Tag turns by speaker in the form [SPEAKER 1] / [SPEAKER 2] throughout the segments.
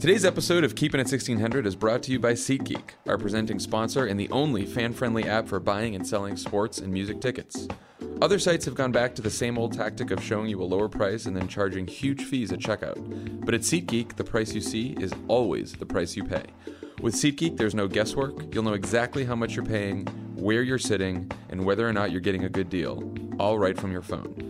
[SPEAKER 1] Today's episode of Keeping It 1600 is brought to you by SeatGeek, our presenting sponsor and the only fan friendly app for buying and selling sports and music tickets. Other sites have gone back to the same old tactic of showing you a lower price and then charging huge fees at checkout. But at SeatGeek, the price you see is always the price you pay. With SeatGeek, there's no guesswork. You'll know exactly how much you're paying, where you're sitting, and whether or not you're getting a good deal, all right from your phone.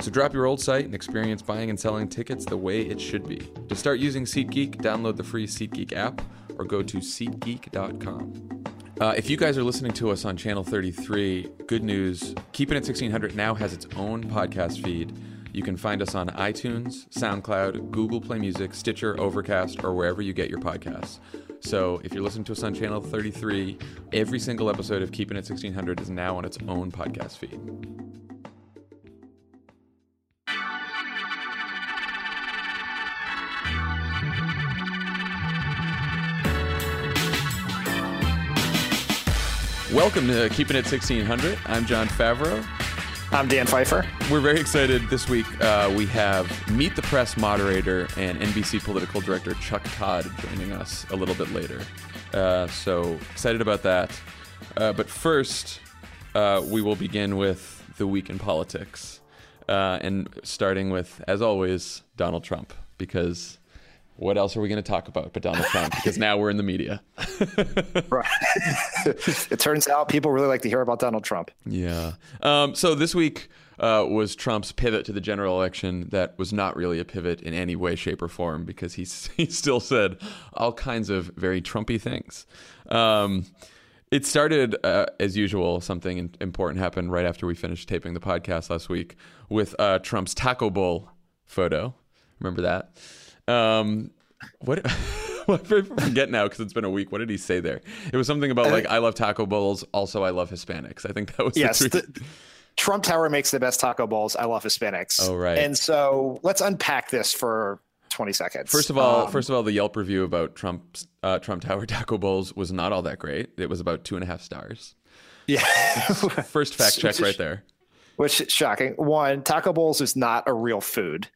[SPEAKER 1] So drop your old site and experience buying and selling tickets the way it should be. To start using SeatGeek, download the free SeatGeek app or go to SeatGeek.com. Uh, if you guys are listening to us on Channel 33, good news. Keeping It 1600 now has its own podcast feed. You can find us on iTunes, SoundCloud, Google Play Music, Stitcher, Overcast, or wherever you get your podcasts. So if you're listening to us on Channel 33, every single episode of Keeping It 1600 is now on its own podcast feed. Welcome to Keeping It 1600. I'm Jon Favreau.
[SPEAKER 2] I'm Dan Pfeiffer.
[SPEAKER 1] We're very excited this week. Uh, we have Meet the Press moderator and NBC political director Chuck Todd joining us a little bit later. Uh, so excited about that. Uh, but first, uh, we will begin with the week in politics. Uh, and starting with, as always, Donald Trump, because what else are we going to talk about but Donald Trump? Because now we're in the media.
[SPEAKER 2] right. it turns out people really like to hear about Donald Trump.
[SPEAKER 1] Yeah. Um, so this week uh, was Trump's pivot to the general election. That was not really a pivot in any way, shape, or form because he he still said all kinds of very Trumpy things. Um, it started uh, as usual. Something important happened right after we finished taping the podcast last week with uh, Trump's taco bowl photo. Remember that? Um, what? I forget now because it's been a week. What did he say there? It was something about like I love taco bowls. Also, I love Hispanics. I think that was
[SPEAKER 2] yes. The the, Trump Tower makes the best taco bowls. I love Hispanics.
[SPEAKER 1] Oh right.
[SPEAKER 2] And so let's unpack this for 20 seconds.
[SPEAKER 1] First of all, um, first of all, the Yelp review about Trump's uh, Trump Tower taco bowls was not all that great. It was about two and a half stars.
[SPEAKER 2] Yeah.
[SPEAKER 1] First fact check right there
[SPEAKER 2] which is shocking. One, Taco Bowls is not a real food,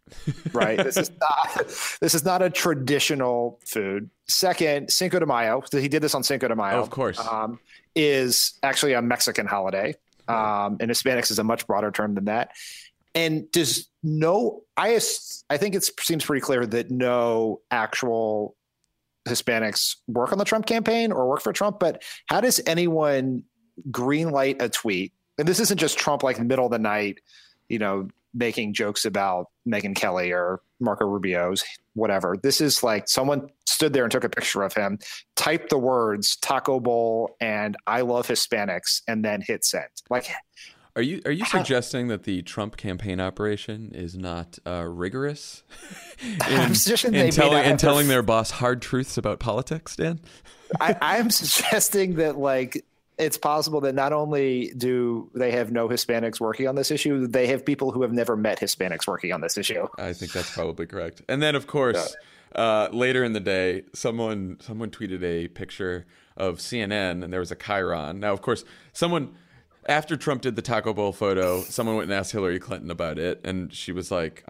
[SPEAKER 2] right? this is not this is not a traditional food. Second, Cinco de Mayo, he did this on Cinco de Mayo,
[SPEAKER 1] oh, of course, um,
[SPEAKER 2] is actually a Mexican holiday, um, and Hispanics is a much broader term than that. And does no, I I think it seems pretty clear that no actual Hispanics work on the Trump campaign or work for Trump. But how does anyone greenlight a tweet and this isn't just Trump like middle of the night, you know, making jokes about Megyn Kelly or Marco Rubio's whatever. This is like someone stood there and took a picture of him, typed the words Taco Bowl and I love Hispanics, and then hit send. Like,
[SPEAKER 1] are you are you suggesting that the Trump campaign operation is not uh, rigorous in, in, telling, in telling their boss hard truths about politics, Dan?
[SPEAKER 2] I, I'm suggesting that like it's possible that not only do they have no Hispanics working on this issue, they have people who have never met Hispanics working on this issue.
[SPEAKER 1] I think that's probably correct. And then, of course, uh, later in the day, someone someone tweeted a picture of CNN, and there was a chyron. Now, of course, someone after Trump did the Taco Bowl photo, someone went and asked Hillary Clinton about it, and she was like,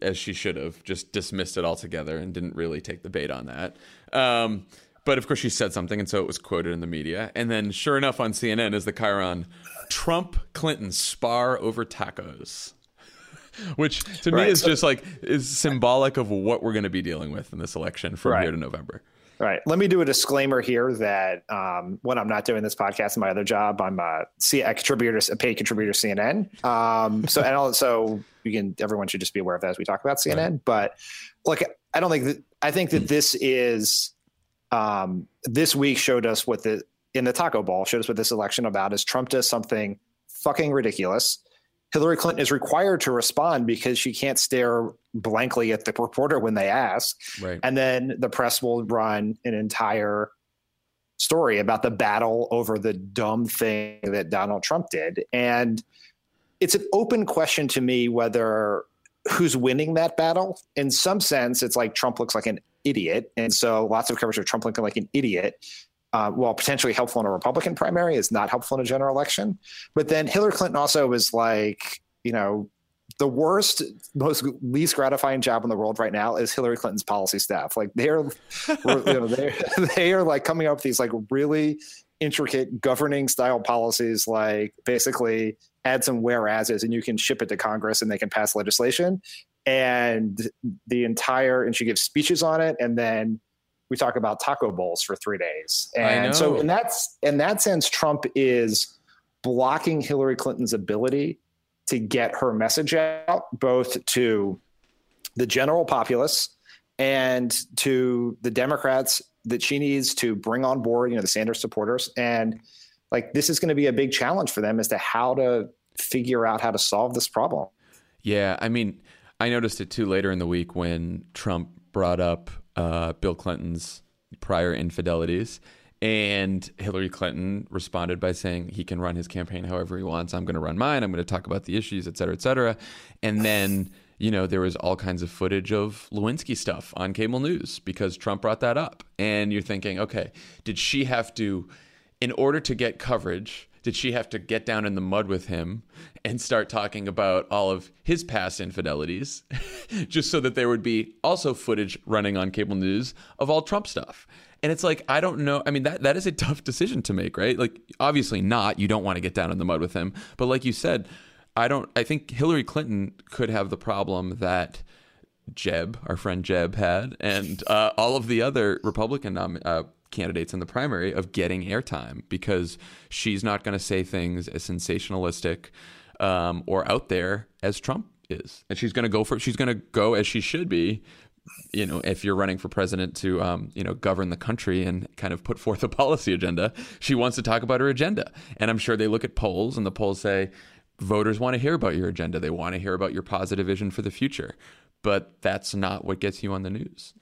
[SPEAKER 1] as she should have, just dismissed it altogether and didn't really take the bait on that. Um, but of course, she said something, and so it was quoted in the media. And then, sure enough, on CNN is the chyron Trump Clinton spar over tacos. Which to right. me is just like is symbolic of what we're going to be dealing with in this election from right. here to November.
[SPEAKER 2] Right. Let me do a disclaimer here that um, when I'm not doing this podcast and my other job, I'm a, a contributor, a paid contributor to CNN. Um, so and also you can everyone should just be aware of that as we talk about CNN. Right. But look, I don't think that I think that this is um, this week showed us what the in the taco ball showed us what this election about is Trump does something fucking ridiculous. Hillary Clinton is required to respond because she can't stare blankly at the reporter when they ask.
[SPEAKER 1] Right.
[SPEAKER 2] And then the press will run an entire story about the battle over the dumb thing that Donald Trump did. And it's an open question to me whether who's winning that battle. In some sense, it's like Trump looks like an idiot. And so lots of coverage of Trump looking like an idiot, uh, while potentially helpful in a Republican primary, is not helpful in a general election. But then Hillary Clinton also was like, you know, the worst, most least gratifying job in the world right now is Hillary Clinton's policy staff. Like they're, you know, they they are like coming up with these like really intricate governing style policies, like basically add some whereases and you can ship it to Congress and they can pass legislation. And the entire and she gives speeches on it, and then we talk about taco bowls for three days. And so in that's in that sense, Trump is blocking Hillary Clinton's ability to get her message out, both to the general populace and to the Democrats that she needs to bring on board, you know, the Sanders supporters. And like this is going to be a big challenge for them as to how to figure out how to solve this problem.
[SPEAKER 1] Yeah. I mean, I noticed it too later in the week when Trump brought up uh, Bill Clinton's prior infidelities. And Hillary Clinton responded by saying he can run his campaign however he wants. I'm going to run mine. I'm going to talk about the issues, et cetera, et cetera. And then, you know, there was all kinds of footage of Lewinsky stuff on cable news because Trump brought that up. And you're thinking, okay, did she have to, in order to get coverage, did she have to get down in the mud with him and start talking about all of his past infidelities just so that there would be also footage running on cable news of all Trump stuff? And it's like I don't know. I mean that that is a tough decision to make, right? Like obviously not. You don't want to get down in the mud with him, but like you said, I don't. I think Hillary Clinton could have the problem that Jeb, our friend Jeb, had, and uh, all of the other Republican nom- uh, candidates in the primary of getting airtime because she's not going to say things as sensationalistic um, or out there as Trump is, and she's going to go for. She's going to go as she should be you know, if you're running for president to, um, you know, govern the country and kind of put forth a policy agenda, she wants to talk about her agenda. And I'm sure they look at polls and the polls say voters want to hear about your agenda. They want to hear about your positive vision for the future. But that's not what gets you on the news.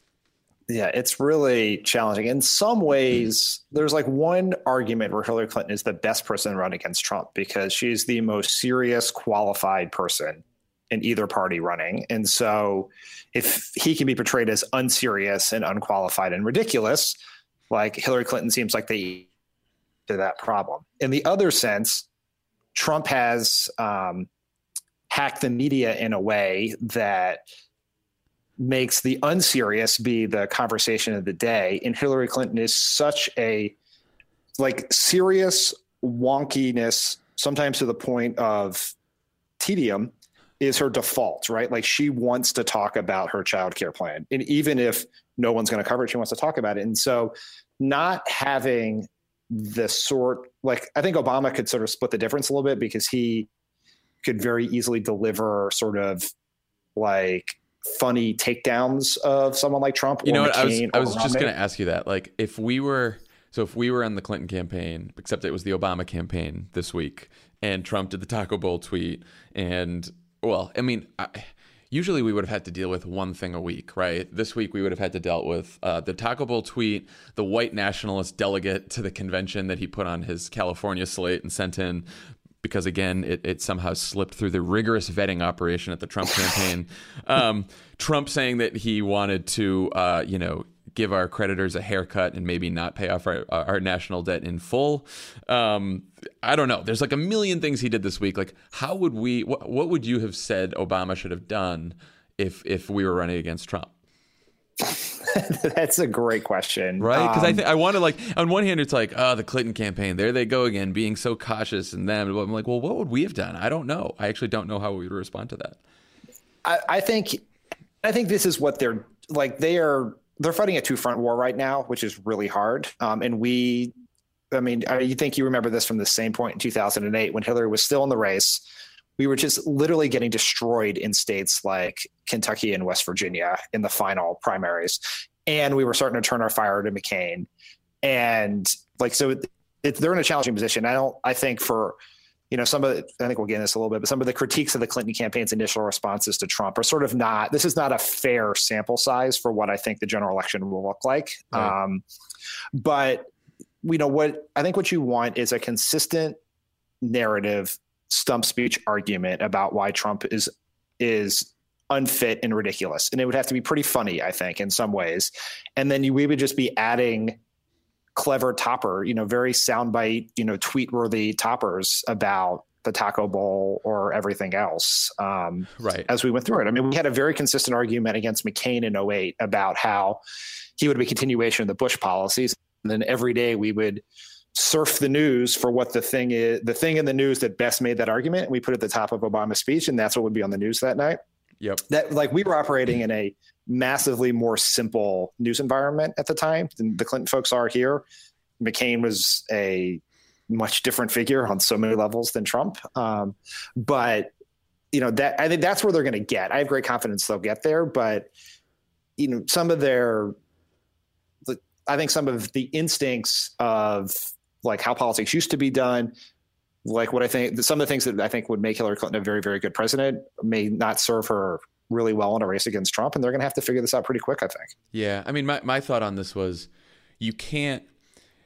[SPEAKER 2] Yeah, it's really challenging. In some ways, there's like one argument where Hillary Clinton is the best person to run against Trump because she's the most serious, qualified person in either party running. And so if he can be portrayed as unserious and unqualified and ridiculous, like Hillary Clinton seems like they to that problem. In the other sense, Trump has um, hacked the media in a way that makes the unserious be the conversation of the day. And Hillary Clinton is such a like serious wonkiness, sometimes to the point of tedium, is her default, right? Like she wants to talk about her child care plan. And even if no one's going to cover it, she wants to talk about it. And so not having the sort like I think Obama could sort of split the difference a little bit because he could very easily deliver sort of like funny takedowns of someone like Trump.
[SPEAKER 1] You know what? I was, I was just going to ask you that. Like, if we were, so if we were on the Clinton campaign, except it was the Obama campaign this week, and Trump did the Taco Bowl tweet, and well, I mean, I, usually we would have had to deal with one thing a week, right? This week we would have had to deal with uh, the Taco Bowl tweet, the white nationalist delegate to the convention that he put on his California slate and sent in because again, it, it somehow slipped through the rigorous vetting operation at the Trump campaign. um, Trump saying that he wanted to, uh, you know, give our creditors a haircut and maybe not pay off our, our national debt in full. Um, I don't know. There's like a million things he did this week. Like, how would we? What, what would you have said Obama should have done if if we were running against Trump?
[SPEAKER 2] That's a great question,
[SPEAKER 1] right? Because um, I think I want to like on one hand, it's like, oh, the Clinton campaign, there they go again, being so cautious, and them. I'm like, well, what would we have done? I don't know. I actually don't know how we would respond to that.
[SPEAKER 2] I, I think, I think this is what they're like. They are they're fighting a two front war right now, which is really hard. Um, and we, I mean, I, you think you remember this from the same point in 2008 when Hillary was still in the race. We were just literally getting destroyed in states like Kentucky and West Virginia in the final primaries. And we were starting to turn our fire to McCain. And like, so it, it, they're in a challenging position. I don't, I think for, you know, some of the, I think we'll get in this a little bit, but some of the critiques of the Clinton campaign's initial responses to Trump are sort of not, this is not a fair sample size for what I think the general election will look like. Right. Um, but, you know, what I think what you want is a consistent narrative stump speech argument about why Trump is, is unfit and ridiculous. And it would have to be pretty funny, I think, in some ways. And then you, we would just be adding clever topper, you know, very soundbite, you know, tweet worthy toppers about the Taco Bowl or everything else. Um,
[SPEAKER 1] right.
[SPEAKER 2] As we went through it, I mean, we had a very consistent argument against McCain in 08 about how he would be a continuation of the Bush policies, and then every day we would surf the news for what the thing is, the thing in the news that best made that argument. We put it at the top of Obama's speech, and that's what would be on the news that night.
[SPEAKER 1] Yep.
[SPEAKER 2] That like we were operating in a massively more simple news environment at the time than the Clinton folks are here. McCain was a much different figure on so many levels than Trump. Um, but you know that I think that's where they're going to get. I have great confidence they'll get there, but you know some of their, I think some of the instincts of like how politics used to be done, like what I think some of the things that I think would make Hillary Clinton a very very good president may not serve her really well in a race against Trump, and they're going to have to figure this out pretty quick. I think.
[SPEAKER 1] Yeah, I mean, my my thought on this was, you can't,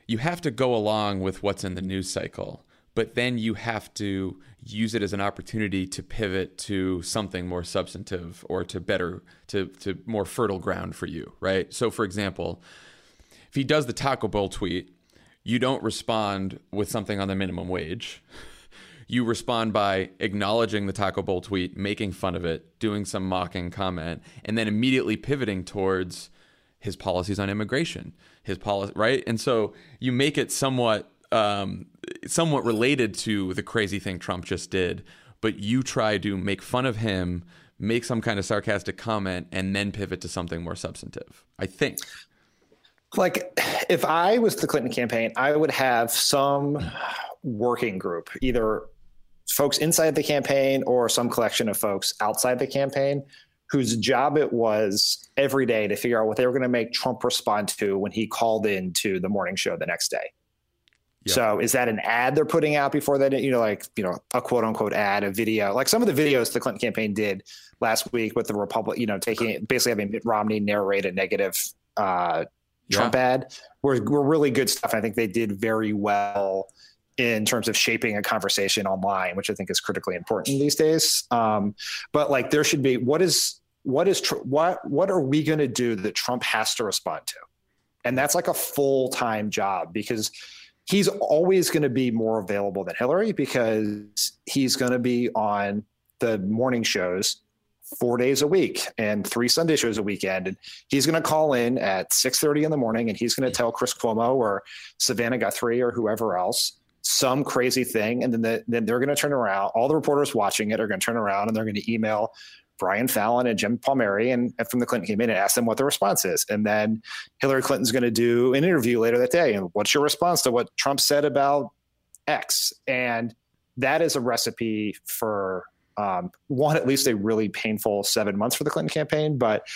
[SPEAKER 1] you have to go along with what's in the news cycle, but then you have to use it as an opportunity to pivot to something more substantive or to better to to more fertile ground for you, right? So, for example, if he does the Taco Bowl tweet, you don't respond with something on the minimum wage you respond by acknowledging the Taco Bowl tweet, making fun of it, doing some mocking comment, and then immediately pivoting towards his policies on immigration, his policy, right? And so you make it somewhat um, somewhat related to the crazy thing Trump just did, but you try to make fun of him, make some kind of sarcastic comment, and then pivot to something more substantive. I think.
[SPEAKER 2] Like, if I was the Clinton campaign, I would have some working group, either folks inside the campaign or some collection of folks outside the campaign whose job it was every day to figure out what they were going to make Trump respond to when he called in to the morning show the next day. Yep. So is that an ad they're putting out before that? You know, like, you know, a quote unquote ad, a video, like some of the videos the Clinton campaign did last week with the Republic, you know, taking basically having Mitt Romney narrate a negative uh, Trump yeah. ad were, were really good stuff. I think they did very well in terms of shaping a conversation online, which I think is critically important these days. Um, but like, there should be what is what is what what are we going to do that Trump has to respond to, and that's like a full time job because he's always going to be more available than Hillary because he's going to be on the morning shows four days a week and three Sunday shows a weekend. And he's going to call in at 6.30 in the morning and he's going to tell Chris Cuomo or Savannah Guthrie or whoever else some crazy thing, and then the, then they're going to turn around. All the reporters watching it are going to turn around and they're going to email Brian Fallon and Jen Palmieri and, and from the Clinton came in and ask them what the response is. And then Hillary Clinton's going to do an interview later that day. And what's your response to what Trump said about X? And that is a recipe for um, one, at least a really painful seven months for the Clinton campaign, but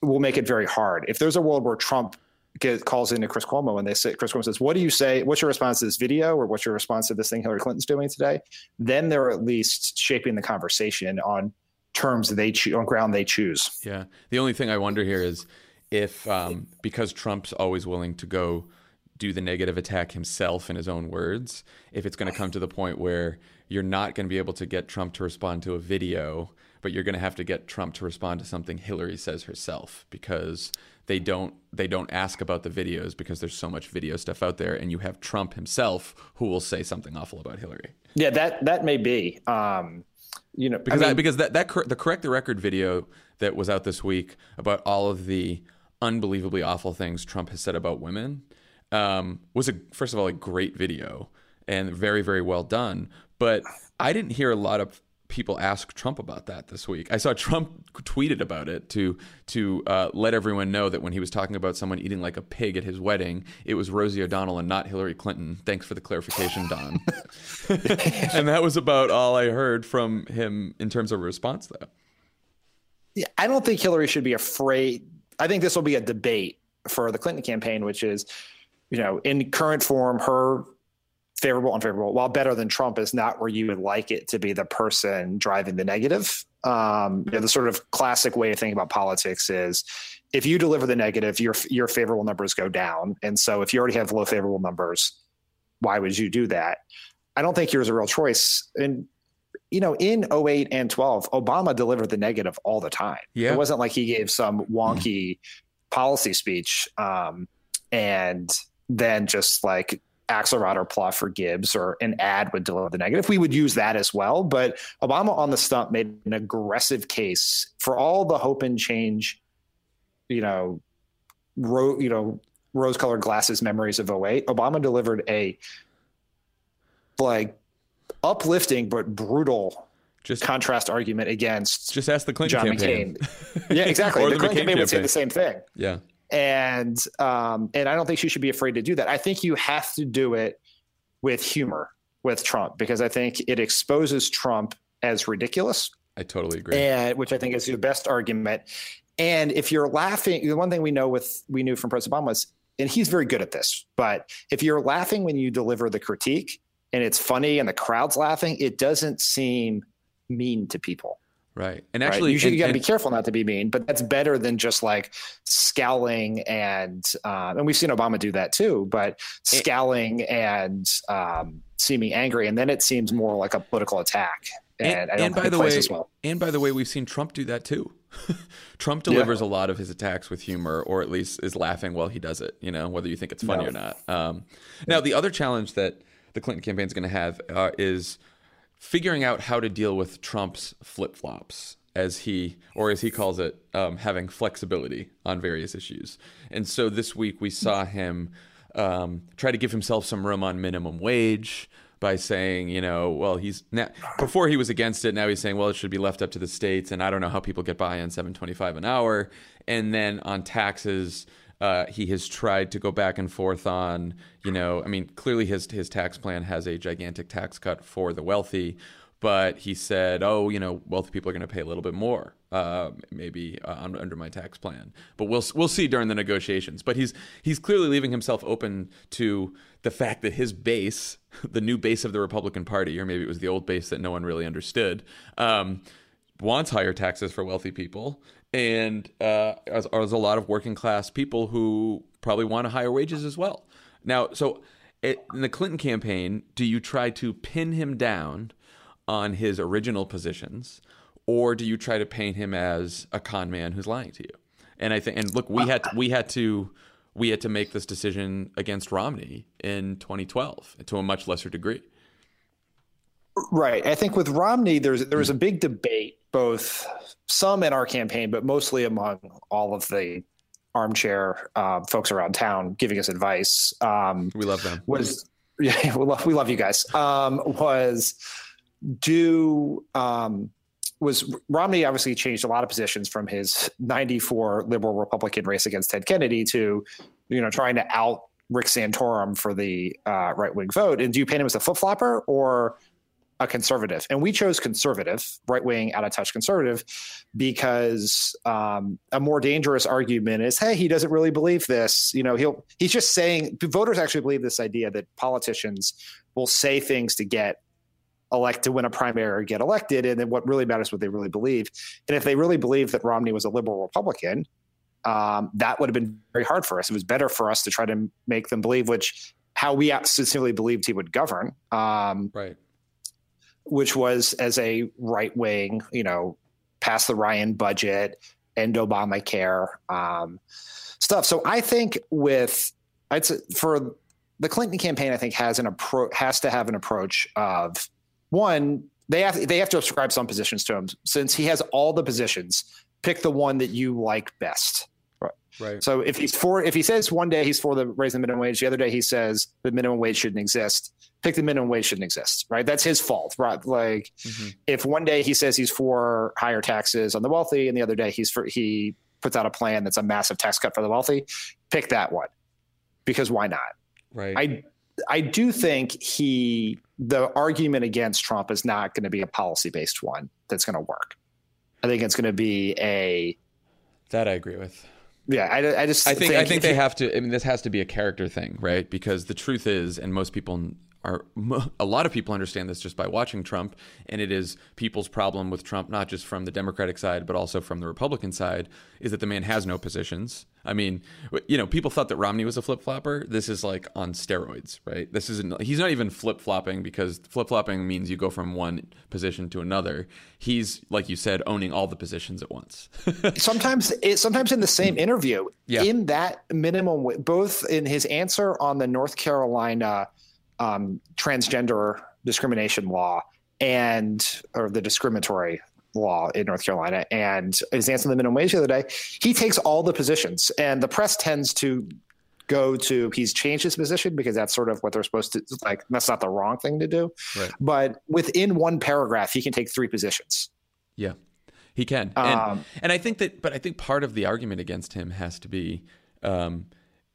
[SPEAKER 2] will make it very hard. If there's a world where Trump get, calls into Chris Cuomo and they say Chris Cuomo says, "What do you say? What's your response to this video, or what's your response to this thing Hillary Clinton's doing today?" Then they're at least shaping the conversation on terms they choose on ground they choose.
[SPEAKER 1] Yeah. The only thing I wonder here is if um, because Trump's always willing to go do the negative attack himself in his own words, if it's going to come to the point where you're not going to be able to get Trump to respond to a video, but you're going to have to get Trump to respond to something Hillary says herself because they don't they don't ask about the videos because there's so much video stuff out there and you have Trump himself who will say something awful about Hillary.
[SPEAKER 2] Yeah, that that may be. Um, you know,
[SPEAKER 1] because I mean, that, because that that the correct the record video that was out this week about all of the unbelievably awful things Trump has said about women um, was a first of all a great video and very very well done. But I didn't hear a lot of people ask Trump about that this week. I saw Trump tweeted about it to to uh, let everyone know that when he was talking about someone eating like a pig at his wedding, it was Rosie O'Donnell and not Hillary Clinton. Thanks for the clarification, Don. and that was about all I heard from him in terms of a response, though.
[SPEAKER 2] Yeah, I don't think Hillary should be afraid. I think this will be a debate for the Clinton campaign, which is, you know, in current form, her favorable, unfavorable, while better than Trump is not where you would like it to be the person driving the negative. Um, you know, the sort of classic way of thinking about politics is if you deliver the negative, your your favorable numbers go down. And so if you already have low favorable numbers, why would you do that? I don't think here's a real choice. And you know, in 08 and 12, Obama delivered the negative all the time. Yeah. It wasn't like he gave some wonky policy speech um, and then just like Axelrod or Plouffe for Gibbs or an ad would deliver the negative. We would use that as well. But Obama on the stump made an aggressive case for all the hope and change, you know, ro- you know, rose colored glasses memories of 08. Obama delivered a like uplifting but brutal just contrast argument against
[SPEAKER 1] just ask the Clinton
[SPEAKER 2] John
[SPEAKER 1] campaign.
[SPEAKER 2] McCain. Yeah, exactly. the, the Clinton campaign would say the same thing.
[SPEAKER 1] Yeah
[SPEAKER 2] and um, and I don't think she should be afraid to do that. I think you have to do it with humor with Trump because I think it exposes Trump as ridiculous.
[SPEAKER 1] I totally agree.
[SPEAKER 2] And which I think is the best argument. And if you're laughing, the one thing we know with we knew from President Obama was, and he's very good at this, but if you're laughing when you deliver the critique and it's funny and the crowd's laughing, it doesn't seem mean to people.
[SPEAKER 1] Right. And actually,
[SPEAKER 2] right? you, you got to be careful not to be mean, but that's better than just like scowling and, uh, and we've seen Obama do that too, but scowling and um, seeming angry. And then it seems more like a political attack.
[SPEAKER 1] And, and, and by the way, well. and by the way, we've seen Trump do that too. Trump delivers yeah. a lot of his attacks with humor, or at least is laughing while he does it. You know, whether you think it's funny no. or not. Um, now, the other challenge that the Clinton campaign is going to have uh, is figuring out how to deal with Trump's flip flops, as he, or as he calls it, um, having flexibility on various issues. And so this week we saw him um, try to give himself some room on minimum wage by saying, you know, well, he's now before he was against it. Now he's saying, well, it should be left up to the states, and I don't know how people get by on seven twenty five an hour. And then on taxes, uh, he has tried to go back and forth on, you know, I mean, clearly his his tax plan has a gigantic tax cut for the wealthy, but he said, oh, you know, wealthy people are going to pay a little bit more, uh, maybe uh, under my tax plan. But we'll we'll see during the negotiations. But he's he's clearly leaving himself open to the fact that his base, the new base of the Republican Party, or maybe it was the old base that no one really understood. Um, wants higher taxes for wealthy people and uh, as, as a lot of working class people who probably want higher wages as well. Now, so it, in the Clinton campaign, do you try to pin him down on his original positions, or do you try to paint him as a con man who's lying to you? And I think, and look, we had to, we had to we had to make this decision against Romney in 2012 to a much lesser degree.
[SPEAKER 2] Right. I think with Romney, there's there was a big debate, both some in our campaign, but mostly among all of the armchair uh, folks around town giving us advice. Um,
[SPEAKER 1] we love them.
[SPEAKER 2] Was yeah, we love we love you guys. Um, was do um, was Romney obviously changed a lot of positions from his 94 liberal Republican race against Ted Kennedy to, you know, trying to out Rick Santorum for the uh, right wing vote. And do you paint him as a flip flopper or a conservative, and we chose conservative, right wing, out of touch conservative, because um, a more dangerous argument is, hey, he doesn't really believe this. You know, he'll he's just saying voters actually believe this idea that politicians will say things to get elect to win a primary or get elected, and then what really matters what they really believe. And if they really believe that Romney was a liberal Republican, um, that would have been very hard for us. It was better for us to try to make them believe which how we absolutely believed he would govern. Um,
[SPEAKER 1] right
[SPEAKER 2] which was as a right wing, you know, pass the Ryan budget, end Obamacare um, stuff. So I think with say for the Clinton campaign, I think has an approach has to have an approach of one they have they have to ascribe some positions to him since he has all the positions. Pick the one that you like best.
[SPEAKER 1] Right.
[SPEAKER 2] So if he's for, if he says one day he's for the raising the minimum wage, the other day he says the minimum wage shouldn't exist. Pick the minimum wage shouldn't exist. Right. That's his fault. Right. Like mm-hmm. if one day he says he's for higher taxes on the wealthy, and the other day he's for he puts out a plan that's a massive tax cut for the wealthy, pick that one because why not?
[SPEAKER 1] Right.
[SPEAKER 2] I I do think he the argument against Trump is not going to be a policy based one that's going to work. I think it's going to be a
[SPEAKER 1] that I agree with
[SPEAKER 2] yeah, I, I just
[SPEAKER 1] I think, think I think they have to. I mean, this has to be a character thing, right? Because the truth is, and most people are a lot of people understand this just by watching Trump, and it is people's problem with Trump, not just from the Democratic side, but also from the Republican side, is that the man has no positions. I mean, you know, people thought that Romney was a flip flopper. This is like on steroids, right? This isn't. He's not even flip flopping because flip flopping means you go from one position to another. He's like you said, owning all the positions at once.
[SPEAKER 2] sometimes, it, sometimes in the same interview, yeah. in that minimum, both in his answer on the North Carolina um, transgender discrimination law and or the discriminatory law in North Carolina and his answer the minimum wage the other day, he takes all the positions. And the press tends to go to he's changed his position because that's sort of what they're supposed to like that's not the wrong thing to do. Right. But within one paragraph, he can take three positions.
[SPEAKER 1] Yeah. He can. And, um, and I think that but I think part of the argument against him has to be um,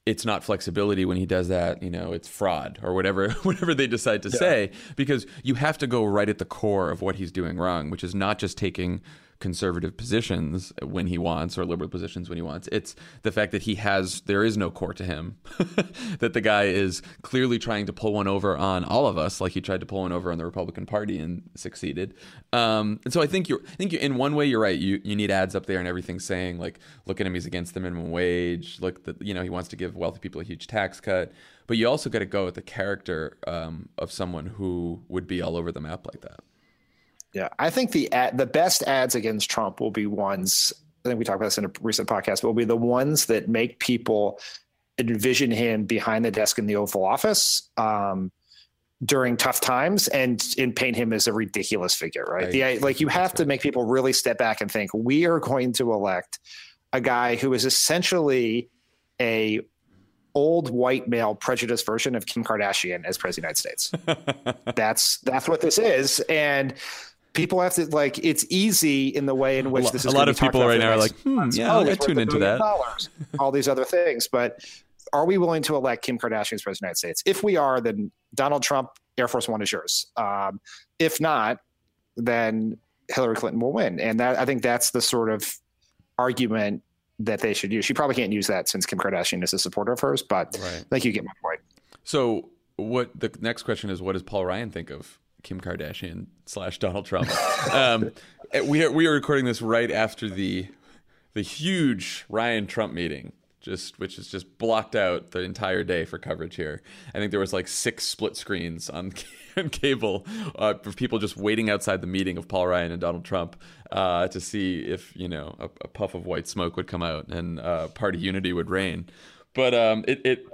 [SPEAKER 1] it's not flexibility when he does that you know it's fraud or whatever whatever they decide to yeah. say because you have to go right at the core of what he's doing wrong which is not just taking conservative positions when he wants or liberal positions when he wants. It's the fact that he has there is no core to him. that the guy is clearly trying to pull one over on all of us, like he tried to pull one over on the Republican Party and succeeded. Um, and so I think you're I think you're, in one way you're right. You you need ads up there and everything saying like look at him he's against the minimum wage. Look that you know he wants to give wealthy people a huge tax cut. But you also got to go with the character um, of someone who would be all over the map like that.
[SPEAKER 2] Yeah, I think the ad, the best ads against Trump will be ones. I think we talked about this in a recent podcast. But will be the ones that make people envision him behind the desk in the Oval Office um, during tough times, and and paint him as a ridiculous figure. Right? right. The like you have to make people really step back and think we are going to elect a guy who is essentially a old white male prejudice version of Kim Kardashian as president of the United States. that's that's what this is, and people have to like it's easy in the way in which this is
[SPEAKER 1] a lot of people right now are like hmm, yeah i'll get tuned into that. dollars,
[SPEAKER 2] all these other things. But are we willing to elect kim kardashian as president of the united states? If we are then donald trump air force one is yours. Um, if not then hillary clinton will win. And that i think that's the sort of argument that they should use. She probably can't use that since kim kardashian is a supporter of hers but right. i think you get my point.
[SPEAKER 1] So what the next question is what does paul ryan think of Kim Kardashian slash Donald Trump. Um, we are we are recording this right after the the huge Ryan Trump meeting, just which is just blocked out the entire day for coverage here. I think there was like six split screens on, on cable uh, for people just waiting outside the meeting of Paul Ryan and Donald Trump uh, to see if you know a, a, puff of white smoke would come out and uh, party unity would reign. But um, it, it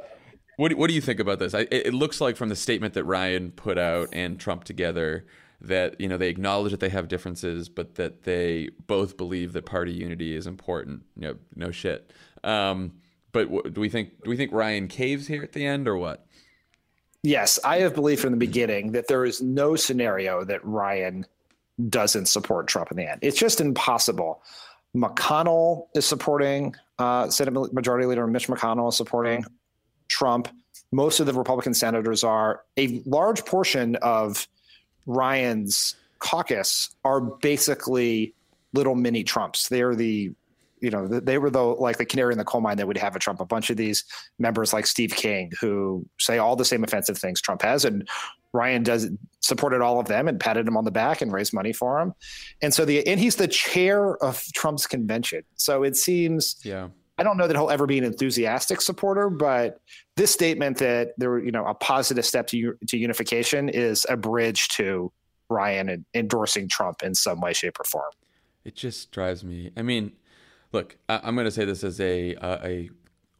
[SPEAKER 1] what do, what do you think about this? I, it looks like from the statement that Ryan put out and Trump together that you know they acknowledge that they have differences, but that they both believe that party unity is important. You know, no shit. Um, but do we think do we think Ryan caves here at the end or what?
[SPEAKER 2] Yes, I have believed from the beginning that there is no scenario that Ryan doesn't support Trump in the end. It's just impossible. McConnell is supporting uh, Senate Majority Leader Mitch McConnell is supporting Trump. Most of the Republican senators are. A large portion of Ryan's caucus are basically little mini Trumps. They are the you know they were the like the canary in the coal mine that would have a Trump. A bunch of these members like Steve King who say all the same offensive things Trump has, and Ryan does supported all of them and patted him on the back and raised money for him. And so the and he's the chair of Trump's convention. So it seems
[SPEAKER 1] yeah.
[SPEAKER 2] I don't know that he'll ever be an enthusiastic supporter, but this statement that there, you know, a positive step to to unification is a bridge to Ryan endorsing Trump in some way, shape, or form.
[SPEAKER 1] It just drives me. I mean, look, I, am going to say this as a uh, a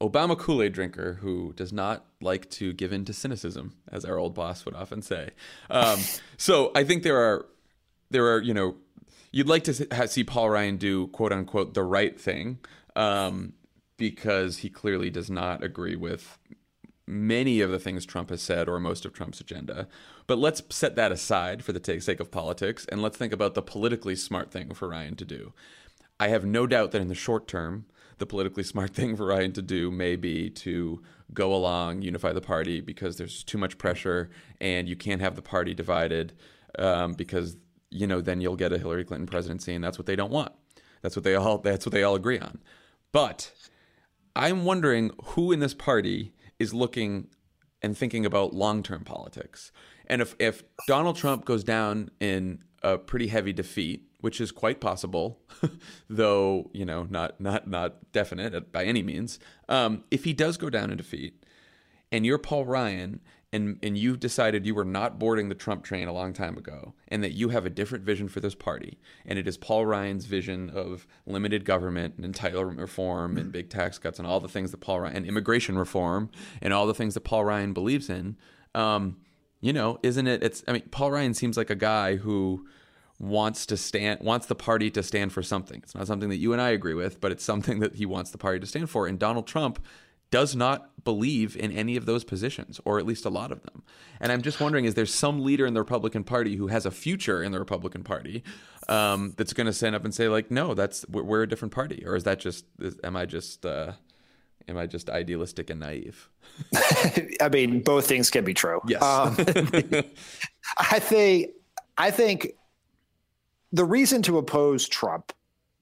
[SPEAKER 1] Obama Kool Aid drinker who does not like to give in to cynicism, as our old boss would often say. Um, so I think there are there are you know you'd like to see Paul Ryan do quote unquote the right thing. Um, because he clearly does not agree with many of the things Trump has said or most of Trump's agenda. But let's set that aside for the sake of politics and let's think about the politically smart thing for Ryan to do. I have no doubt that in the short term, the politically smart thing for Ryan to do may be to go along, unify the party because there's too much pressure and you can't have the party divided um, because you know then you'll get a Hillary Clinton presidency and that's what they don't want. That's what they all that's what they all agree on. But I'm wondering who in this party is looking and thinking about long-term politics. And if if Donald Trump goes down in a pretty heavy defeat, which is quite possible, though you know not not not definite by any means. Um, if he does go down in defeat, and you're Paul Ryan, and and you've decided you were not boarding the Trump train a long time ago, and that you have a different vision for this party, and it is Paul Ryan's vision of limited government and entitlement reform and big tax cuts and all the things that Paul Ryan and immigration reform and all the things that Paul Ryan believes in. Um, you know, isn't it? It's I mean, Paul Ryan seems like a guy who wants to stand wants the party to stand for something. It's not something that you and I agree with, but it's something that he wants the party to stand for. And Donald Trump does not believe in any of those positions, or at least a lot of them. And I'm just wondering: is there some leader in the Republican Party who has a future in the Republican Party um, that's going to stand up and say, like, "No, that's we're a different party," or is that just am I just uh, am I just idealistic and naive?
[SPEAKER 2] I mean, both things can be true.
[SPEAKER 1] Yes.
[SPEAKER 2] Um, I think I think the reason to oppose Trump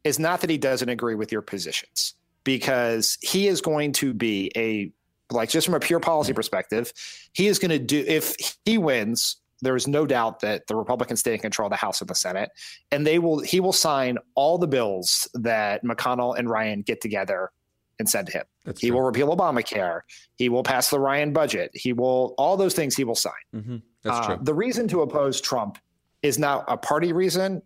[SPEAKER 2] is not that he doesn't agree with your positions, because he is going to be a like just from a pure policy perspective, he is going to do if he wins. There is no doubt that the Republicans stay in control of the House and the Senate, and they will. He will sign all the bills that McConnell and Ryan get together and send to him. That's he true. will repeal Obamacare. He will pass the Ryan budget. He will all those things he will sign.
[SPEAKER 1] Mm-hmm. That's uh, true.
[SPEAKER 2] The reason to oppose Trump is not a party reason.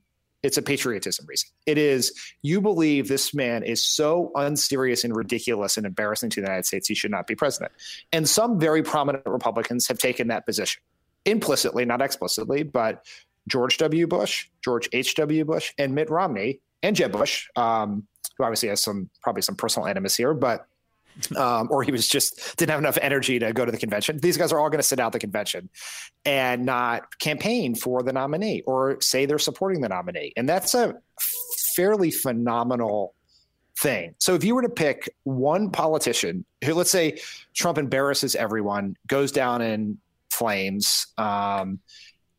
[SPEAKER 2] It's a patriotism reason. It is you believe this man is so unserious and ridiculous and embarrassing to the United States, he should not be president. And some very prominent Republicans have taken that position implicitly, not explicitly, but George W. Bush, George H.W. Bush, and Mitt Romney, and Jeb Bush, um, who obviously has some probably some personal animus here, but um, or he was just didn't have enough energy to go to the convention. These guys are all going to sit out the convention and not campaign for the nominee or say they're supporting the nominee, and that's a fairly phenomenal thing. So if you were to pick one politician who, let's say, Trump embarrasses everyone, goes down in flames. Um,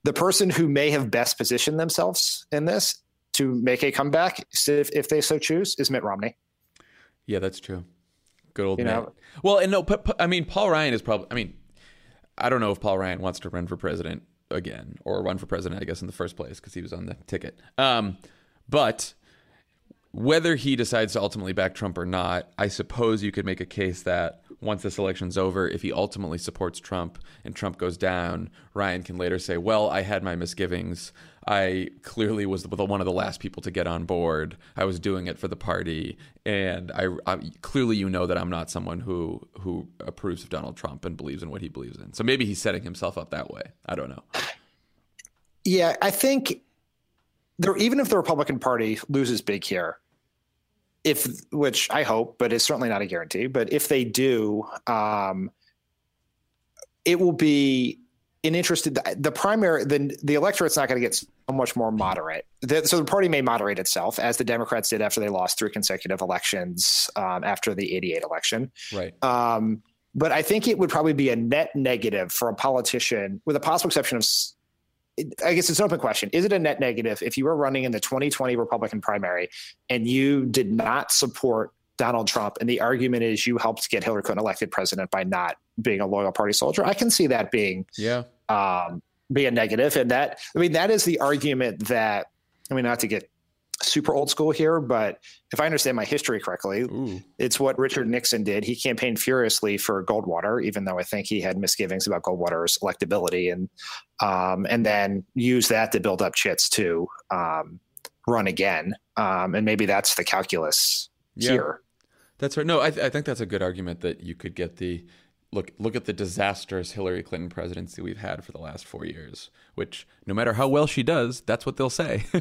[SPEAKER 2] the person who may have best positioned themselves in this to make a comeback, if, if they so choose, is Mitt Romney.
[SPEAKER 1] Yeah, that's true. Good old you Mitt. Know? Well, and no, but, I mean, Paul Ryan is probably. I mean, I don't know if Paul Ryan wants to run for president again or run for president. I guess in the first place because he was on the ticket. Um, but whether he decides to ultimately back Trump or not, I suppose you could make a case that once this election's over, if he ultimately supports Trump and Trump goes down, Ryan can later say, "Well, I had my misgivings. I clearly was one of the last people to get on board. I was doing it for the party, and I, I, clearly you know that I'm not someone who who approves of Donald Trump and believes in what he believes in. So maybe he's setting himself up that way. I don't know.
[SPEAKER 2] Yeah, I think there. Even if the Republican Party loses big here, if which I hope, but it's certainly not a guarantee. But if they do, um, it will be an interested the primary the the electorate's not going to get so much more moderate. The, so the party may moderate itself as the Democrats did after they lost three consecutive elections um, after the '88 election.
[SPEAKER 1] Right.
[SPEAKER 2] Um, but I think it would probably be a net negative for a politician, with a possible exception of. I guess it's an open question. Is it a net negative if you were running in the 2020 Republican primary and you did not support Donald Trump, and the argument is you helped get Hillary Clinton elected president by not being a loyal party soldier. I can see that being
[SPEAKER 1] yeah
[SPEAKER 2] um, be a negative, and that I mean that is the argument that I mean not to get super old school here, but if I understand my history correctly, Ooh. it's what Richard Nixon did. He campaigned furiously for Goldwater, even though I think he had misgivings about Goldwater's electability, and um, and then used that to build up chits to um, run again. Um, and maybe that's the calculus yeah. here.
[SPEAKER 1] That's right. No, I, th- I think that's a good argument that you could get the look look at the disastrous Hillary Clinton presidency we've had for the last four years. Which, no matter how well she does, that's what they'll say.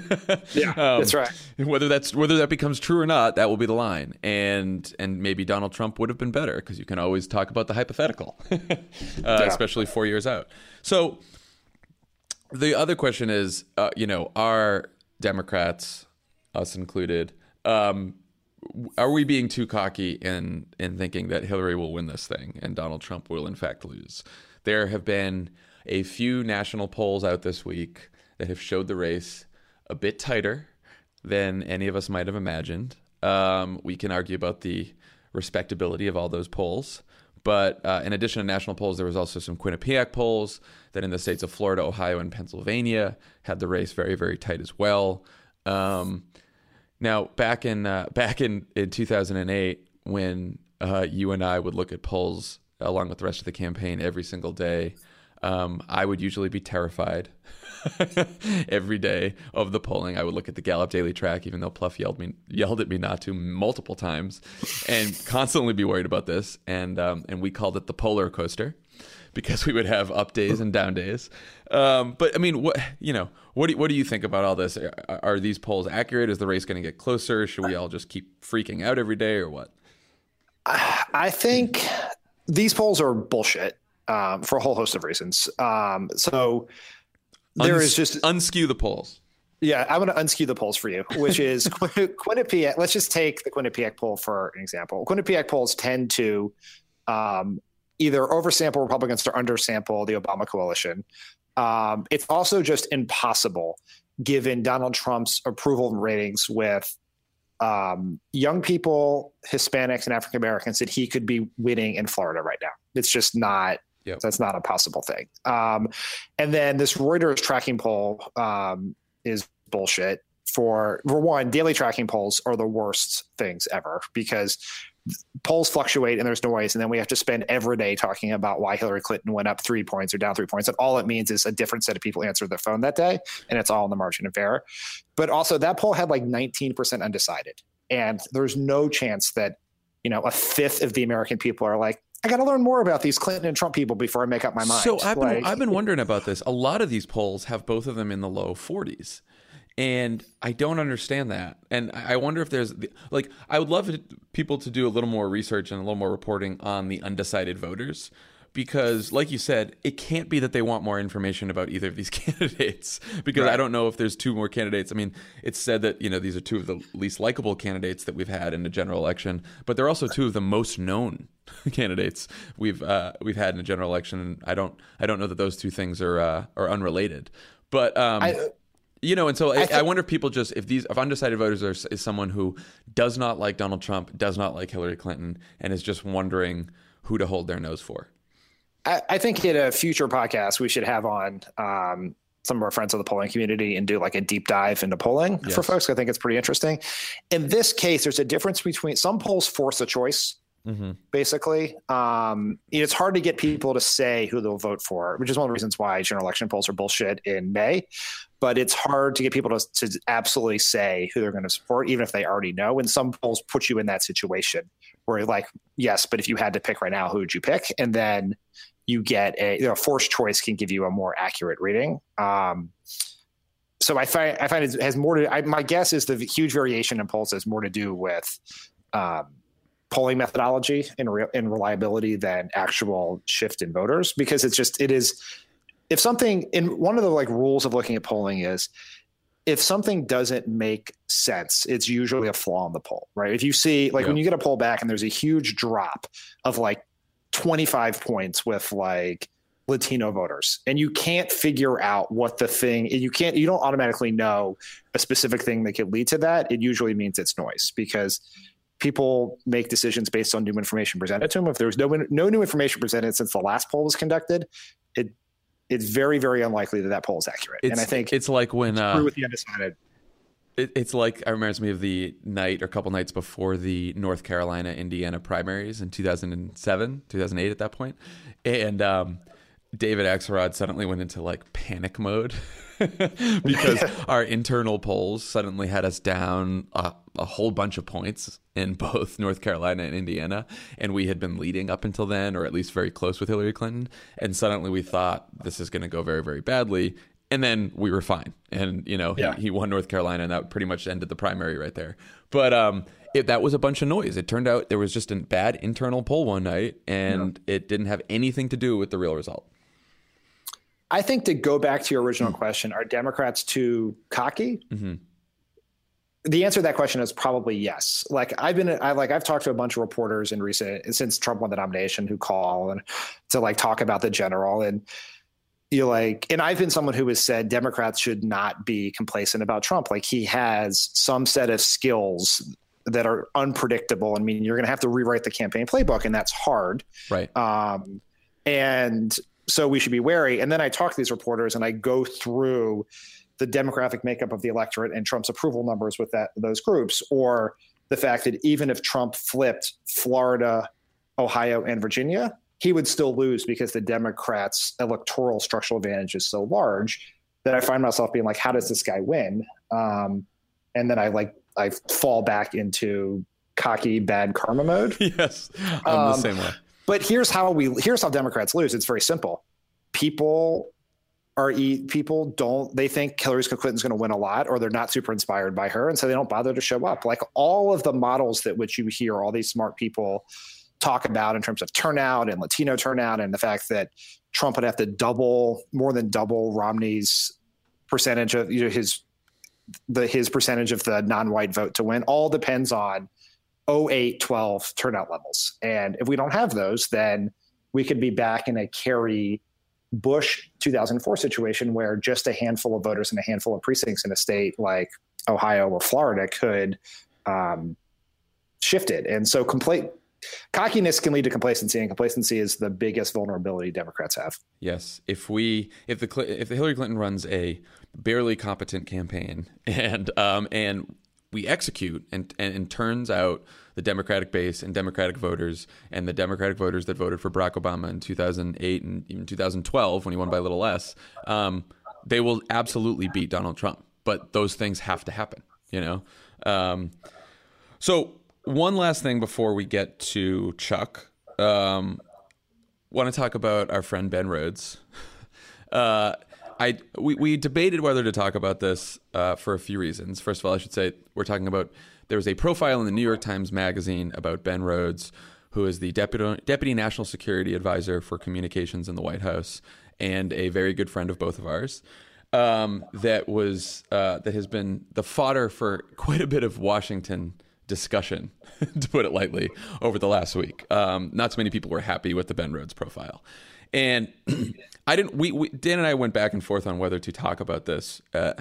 [SPEAKER 2] yeah, um, that's right.
[SPEAKER 1] Whether that's whether that becomes true or not, that will be the line. And and maybe Donald Trump would have been better because you can always talk about the hypothetical, uh, yeah. especially four years out. So the other question is, uh, you know, are Democrats, us included, um, are we being too cocky in in thinking that Hillary will win this thing and Donald Trump will in fact lose? There have been a few national polls out this week that have showed the race a bit tighter than any of us might have imagined. Um, we can argue about the respectability of all those polls, But uh, in addition to national polls, there was also some Quinnipiac polls that in the states of Florida, Ohio, and Pennsylvania had the race very, very tight as well. Um, now, back in uh, back in, in 2008, when uh, you and I would look at polls along with the rest of the campaign every single day, um, I would usually be terrified every day of the polling. I would look at the Gallup Daily Track, even though Plouffe yelled me yelled at me not to multiple times, and constantly be worried about this. And um, and we called it the polar coaster because we would have up days and down days. Um, but I mean, what you know, what do what do you think about all this? Are, are these polls accurate? Is the race going to get closer? Should we all just keep freaking out every day, or what?
[SPEAKER 2] I think these polls are bullshit um, for a whole host of reasons. Um, so there Uns- is just
[SPEAKER 1] unskew the polls.
[SPEAKER 2] Yeah, I'm going to unskew the polls for you, which is Quinnipiac. Let's just take the Quinnipiac poll for an example. Quinnipiac polls tend to um, either oversample Republicans or undersample the Obama coalition. Um, it's also just impossible, given Donald Trump's approval ratings with um, young people, Hispanics, and African Americans, that he could be winning in Florida right now. It's just not. Yep. That's not a possible thing. Um, and then this Reuters tracking poll um, is bullshit. For for one, daily tracking polls are the worst things ever because polls fluctuate and there's noise, and then we have to spend every day talking about why Hillary Clinton went up three points or down three points. And all it means is a different set of people answered their phone that day, and it's all in the margin of error. But also, that poll had like 19% undecided, and there's no chance that you know a fifth of the American people are like, I got to learn more about these Clinton and Trump people before I make up my mind.
[SPEAKER 1] So I've been like, I've been wondering about this. A lot of these polls have both of them in the low 40s. And I don't understand that. And I wonder if there's like I would love people to do a little more research and a little more reporting on the undecided voters because like you said it can't be that they want more information about either of these candidates because right. i don't know if there's two more candidates i mean it's said that you know these are two of the least likable candidates that we've had in a general election but they're also two of the most known candidates we've uh, we've had in a general election i don't i don't know that those two things are uh, are unrelated but um, I, you know, and so I, I, I, wonder if people just if these if undecided voters are is someone who does not like Donald Trump, does not like Hillary Clinton, and is just wondering who to hold their nose for.
[SPEAKER 2] I, I think in a future podcast we should have on um, some of our friends of the polling community and do like a deep dive into polling yes. for folks. I think it's pretty interesting. In this case, there's a difference between some polls force a choice Mm-hmm. Basically, um, it's hard to get people to say who they'll vote for, which is one of the reasons why general election polls are bullshit in May. But it's hard to get people to, to absolutely say who they're going to support, even if they already know. And some polls put you in that situation where, like, yes, but if you had to pick right now, who would you pick? And then you get a you know, forced choice can give you a more accurate reading. Um, so I find I find it has more to. I, my guess is the huge variation in polls has more to do with. Um, polling methodology and, re- and reliability than actual shift in voters because it's just it is if something in one of the like rules of looking at polling is if something doesn't make sense it's usually a flaw in the poll right? If you see like when you get a poll back and there's a huge drop of like 25 points with like Latino voters and you can't figure out what the thing you can't you don't automatically know a specific thing that could lead to that it usually means it's noise because people make decisions based on new information presented to them. If there's no no new information presented since the last poll was conducted, it it's very very unlikely that that poll is accurate.
[SPEAKER 1] It's,
[SPEAKER 2] and I think
[SPEAKER 1] it's like when uh,
[SPEAKER 2] with the undecided.
[SPEAKER 1] It, it's like it reminds me of the night or a couple nights before the North Carolina Indiana primaries in 2007, 2008 at that point, and um, David Axelrod suddenly went into like panic mode because our internal polls suddenly had us down a, a, whole bunch of points in both North Carolina and Indiana. And we had been leading up until then, or at least very close with Hillary Clinton. And suddenly we thought this is going to go very, very badly. And then we were fine. And, you know, yeah. he, he, won North Carolina, and that pretty much ended the primary right there. But um, it, that was a bunch of noise. It turned out there was just a bad internal poll one night, and yeah. it didn't have anything to do with the real result.
[SPEAKER 2] I think to go back to your original mm-hmm. question, are Democrats too cocky? Mm-hmm. The answer to that question is probably yes. Like I've been, I like I've talked to a bunch of reporters in recent since Trump won the nomination who call and to like talk about the general and you like, and I've been someone who has said Democrats should not be complacent about Trump. Like he has some set of skills that are unpredictable. I mean, you're going to have to rewrite the campaign playbook, and that's hard.
[SPEAKER 1] Right.
[SPEAKER 2] Um, and so we should be wary. And then I talk to these reporters and I go through the demographic makeup of the electorate and Trump's approval numbers with that those groups, or the fact that even if Trump flipped Florida, Ohio, and Virginia, he would still lose because the Democrats' electoral structural advantage is so large that I find myself being like, how does this guy win? Um, and then I like I fall back into cocky bad karma mode.
[SPEAKER 1] yes, I'm um, the same way.
[SPEAKER 2] But here's how we here's how Democrats lose. It's very simple. People are people don't they think Hillary Clinton's going to win a lot, or they're not super inspired by her, and so they don't bother to show up. Like all of the models that which you hear all these smart people talk about in terms of turnout and Latino turnout, and the fact that Trump would have to double more than double Romney's percentage of you know, his the his percentage of the non-white vote to win all depends on 08 12 turnout levels. And if we don't have those then we could be back in a Kerry bush 2004 situation where just a handful of voters in a handful of precincts in a state like ohio or florida could um, shift it. And so complete cockiness can lead to complacency and complacency is the biggest vulnerability democrats have.
[SPEAKER 1] Yes. If we if the if the hillary clinton runs a barely competent campaign and um and we execute and, and and turns out the democratic base and democratic voters and the democratic voters that voted for barack obama in 2008 and even 2012 when he won by a little less um, they will absolutely beat donald trump but those things have to happen you know um, so one last thing before we get to Chuck. Um, want to talk about our friend Ben Rhodes. Uh, I we, we debated whether to talk about this uh, for a few reasons. First of all, I should say we're talking about there was a profile in the New York Times Magazine about Ben Rhodes, who is the deputy deputy national security advisor for communications in the White House and a very good friend of both of ours. Um, that was uh, that has been the fodder for quite a bit of Washington discussion, to put it lightly, over the last week. Um, not so many people were happy with the Ben Rhodes profile, and I didn't. We, we, Dan and I went back and forth on whether to talk about this uh,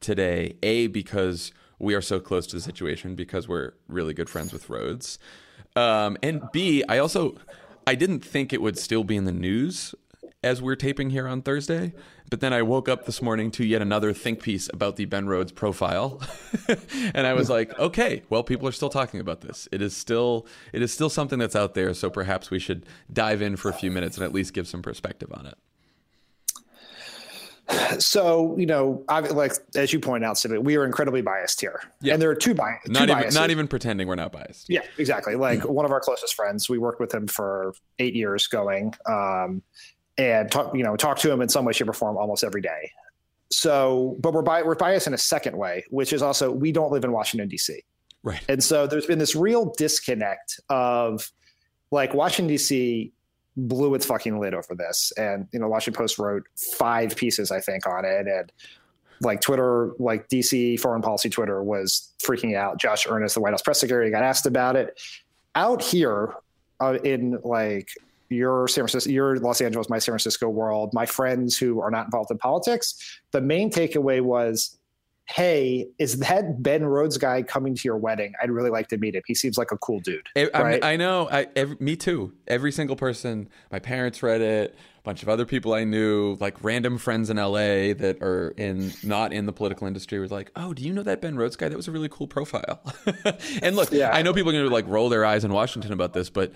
[SPEAKER 1] today. A because we are so close to the situation because we're really good friends with Rhodes, um, and B I also I didn't think it would still be in the news as we're taping here on Thursday. But then I woke up this morning to yet another think piece about the Ben Rhodes profile. and I was like, okay, well, people are still talking about this. It is still it is still something that's out there, so perhaps we should dive in for a few minutes and at least give some perspective on it.
[SPEAKER 2] So you know, I, like as you point out, we are incredibly biased here, yeah. and there are two, bi- two
[SPEAKER 1] not
[SPEAKER 2] biases.
[SPEAKER 1] Even, not even pretending we're not biased.
[SPEAKER 2] Yeah, exactly. Like one of our closest friends, we worked with him for eight years going. Um, and talk, you know, talk to him in some way, shape, or form almost every day. So, but we're, bi- we're biased in a second way, which is also we don't live in Washington D.C.
[SPEAKER 1] Right.
[SPEAKER 2] And so there's been this real disconnect of like Washington D.C. blew its fucking lid over this, and you know, Washington Post wrote five pieces I think on it, and like Twitter, like DC foreign policy Twitter was freaking out. Josh Earnest, the White House press secretary, got asked about it. Out here uh, in like your San Francisco, your Los Angeles, my San Francisco world, my friends who are not involved in politics, the main takeaway was, hey, is that Ben Rhodes guy coming to your wedding? I'd really like to meet him. He seems like a cool dude.
[SPEAKER 1] I, right? I know. I, every, me too. Every single person, my parents read it. A bunch of other people I knew, like random friends in LA that are in not in the political industry, was like, "Oh, do you know that Ben Rhodes guy? That was a really cool profile." and look, yeah. I know people are going to like roll their eyes in Washington about this, but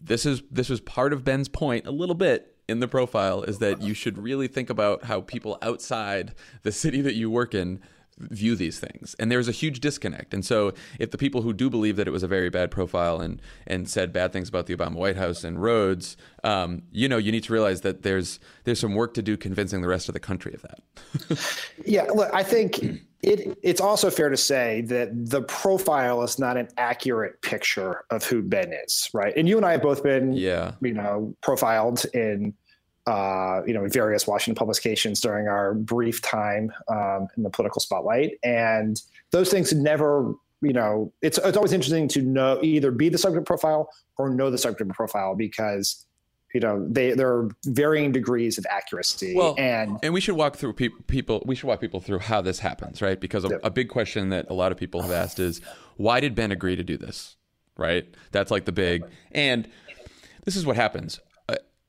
[SPEAKER 1] this is this was part of Ben's point a little bit in the profile is that you should really think about how people outside the city that you work in view these things. And there's a huge disconnect. And so if the people who do believe that it was a very bad profile and and said bad things about the obama white house and Rhodes um, you know you need to realize that there's there's some work to do convincing the rest of the country of that.
[SPEAKER 2] Yeah look i think it, it's also fair to say that the profile is not an accurate picture of who Ben is, right? And you and I have both been,
[SPEAKER 1] yeah,
[SPEAKER 2] you know, profiled in, uh, you know, various Washington publications during our brief time um, in the political spotlight, and those things never, you know, it's it's always interesting to know either be the subject profile or know the subject profile because you know they there are varying degrees of accuracy
[SPEAKER 1] well,
[SPEAKER 2] and
[SPEAKER 1] and we should walk through pe- people we should walk people through how this happens right? Because a,
[SPEAKER 2] Yeah.
[SPEAKER 1] a big question that a lot of people have asked is why did ben agree to do this right? That's like the big and this is what happens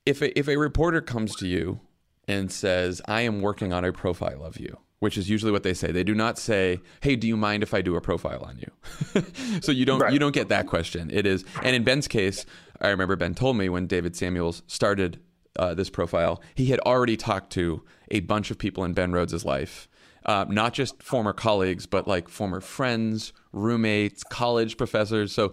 [SPEAKER 1] if a, if a reporter comes to you and says i am working on a profile of you which is usually what they say they do not say hey do you mind if i do a profile on you so you don't
[SPEAKER 2] Right.
[SPEAKER 1] you don't get that question it is and in ben's case i remember ben told me when david samuels started uh, this profile he had already talked to a bunch of people in ben rhodes' life uh, not just former colleagues, but like former friends, roommates, college professors. So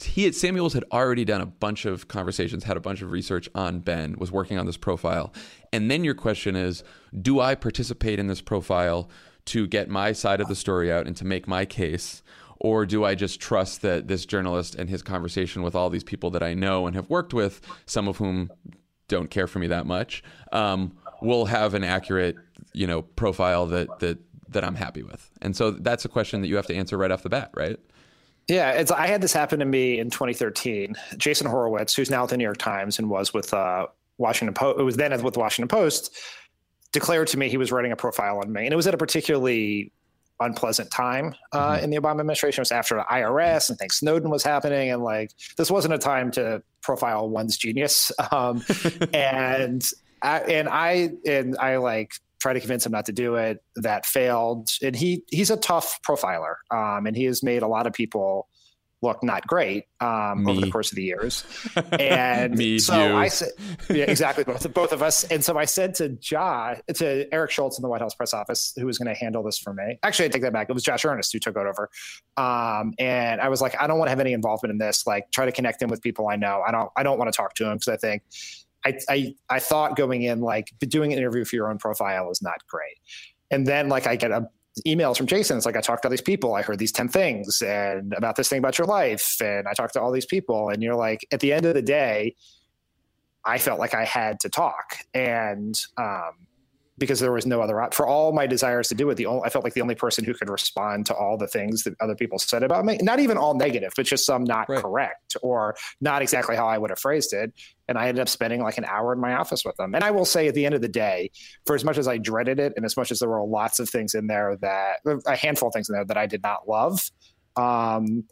[SPEAKER 1] he had, Samuels had already done a bunch of conversations, had a bunch of research on Ben, was working on this profile. And then your question is, do I participate in this profile to get my side of the story out and to make my case? Or do I just trust that this journalist and his conversation with all these people that I know and have worked with, some of whom don't care for me that much, um, will have an accurate, you know, profile that that that I'm happy with. And so that's a question that you have to answer right off the bat, right?
[SPEAKER 2] Yeah, it's I had this happen to me in 2013. Jason Horowitz, who's now at the New York Times and was with uh, Washington Post, it was then with the Washington Post, declared to me he was writing a profile on me, and it was at a particularly unpleasant time uh, in the Obama administration. It was after the IRS and things Snowden was happening, and like this wasn't a time to profile one's genius. Um, and I, and I and I like try to convince him not to do it. That failed, and he he's a tough profiler, um, and he has made a lot of people look not great um, over the course of the years. And
[SPEAKER 1] Me,
[SPEAKER 2] so
[SPEAKER 1] you.
[SPEAKER 2] I said, yeah, exactly, both both of us. And so I said to Ja, to Eric Schultz in the White House press office, who was going to handle this for me. Actually, I take that back. It was Josh Earnest who took it over. Um, and I was like, I don't want to have any involvement in this. Like, try to connect him with people I know. I don't. I don't want to talk to him because I think. I, I I thought going in like doing an interview for your own profile is not great, and then like I get a emails from Jason. It's like I talked to all these people. I heard these ten things and about this thing about your life, and I talked to all these people. And you're like, at the end of the day, I felt like I had to talk, and um, because there was no other op- for all my desires to do it. The only I felt like the only person who could respond to all the things that other people said about me, not even all negative, but just some not
[SPEAKER 1] Right.
[SPEAKER 2] correct or not exactly how I would have phrased it. And I ended up spending like an hour in my office with them. And I will say, at the end of the day, for as much as I dreaded it, and as much as there were lots of things in there that a handful of things in there that I did not love, um,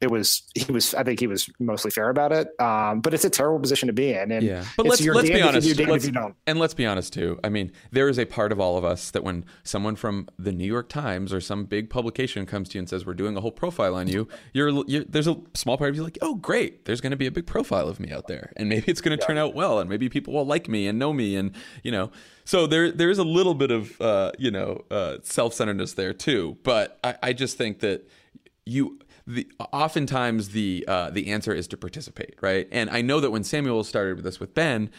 [SPEAKER 2] it was he was I think he was mostly fair about it. Um, but it's a terrible position to be in. And
[SPEAKER 1] Yeah, but let's let's be
[SPEAKER 2] damned if you
[SPEAKER 1] honest.
[SPEAKER 2] do,
[SPEAKER 1] Let's-
[SPEAKER 2] if you don't.
[SPEAKER 1] and let's be honest too. I mean, there is a part of all of us that when someone from the New York Times or some big publication comes to you and says we're doing a whole profile on you, you're, you're there's a small part of you like, oh great, there's going to be a big profile of me out there, and maybe it's going to turn out well, and maybe people will like me and know me, and you know, so there there is a little bit of uh, you know uh, self centeredness there too. But I, I just think that you the oftentimes the uh, the answer is to participate, right? And I know that when Samuels started with this with Ben,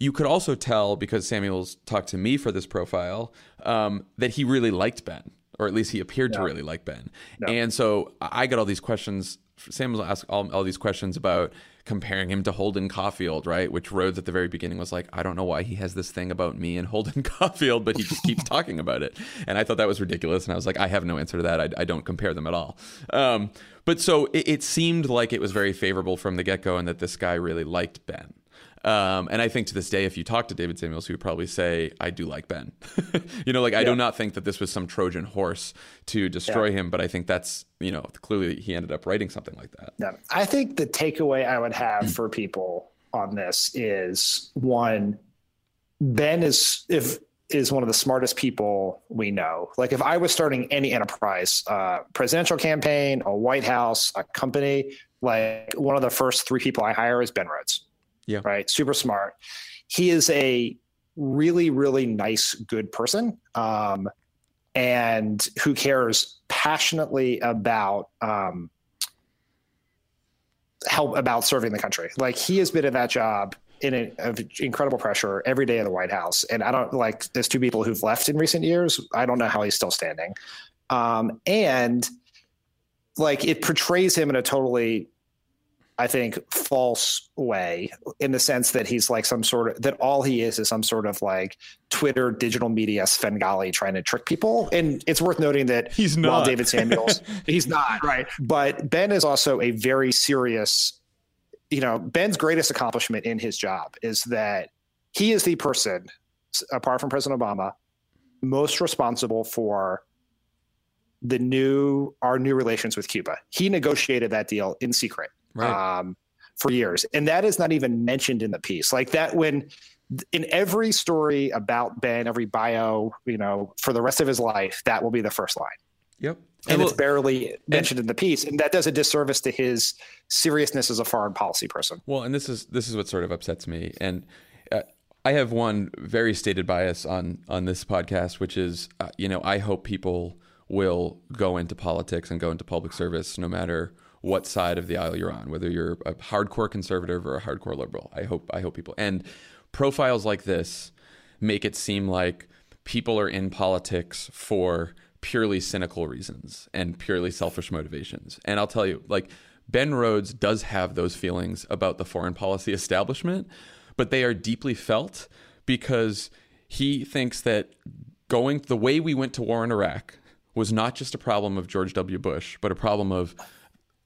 [SPEAKER 1] you could also tell because Samuels talked to me for this profile um, that he really liked Ben, or at least he appeared to really like Ben. And so I got all these questions. Samuel asked all, all these questions about comparing him to Holden Caulfield, right? Which Rhodes at the very beginning was like, I don't know why he has this thing about me and Holden Caulfield, but he just keeps talking about it. And I thought that was ridiculous. And I was like, I have no answer to that. I, I don't compare them at all. Um, but so it, it seemed like it was very favorable from the get go and that this guy really liked Ben. Um, and I think to this day, if you talk to David Samuels, he would probably say, I do like Ben. you know, like I do not think that this was some Trojan horse to destroy him, but I think that's, you know, clearly he ended up writing something like that.
[SPEAKER 2] Yeah. I think the takeaway I would have for people on this is one, Ben is if is one of the smartest people we know. Like if I was starting any enterprise, uh, presidential campaign, a White House, a company, like one of the first three people I hire is Ben Rhodes.
[SPEAKER 1] Yeah.
[SPEAKER 2] Right. Super smart. He is a really, really nice, good person. Um, and who cares passionately about um, help about serving the country. Like he has been in that job in a, of incredible pressure every day in the White House, and I don't like. There's two people who've left in recent years. I don't know how he's still standing, um, and like it portrays him in a totally I think, false way in the sense that he's like some sort of that all he is is some sort of like Twitter digital media Svengali trying to trick people. And it's worth noting that
[SPEAKER 1] He's
[SPEAKER 2] while
[SPEAKER 1] not.
[SPEAKER 2] David Samuels, he's not right. But Ben is also a very serious you know, Ben's greatest accomplishment in his job is that he is the person, apart from President Obama, most responsible for the new our new relations with Cuba. He negotiated that deal in secret right. um, for years, and that is not even mentioned in the piece. Like that when in every story about Ben, every bio, you know, for the rest of his life, that will be the first line.
[SPEAKER 1] Yep.
[SPEAKER 2] And, and well, it's barely mentioned in the piece, and that does a disservice to his seriousness as a foreign policy person.
[SPEAKER 1] Well, and this is this is what sort of upsets me, and uh, I have one very stated bias on on this podcast, which is, uh, you know, I hope people will go into politics and go into public service, no matter what side of the aisle you're on, whether you're a hardcore conservative or a hardcore liberal. I hope I hope people and profiles like this make it seem like people are in politics for purely cynical reasons and purely selfish motivations. And I'll tell you, like Ben Rhodes does have those feelings about the foreign policy establishment, but they are deeply felt because he thinks that going the way we went to war in Iraq was not just a problem of George W. Bush, but a problem of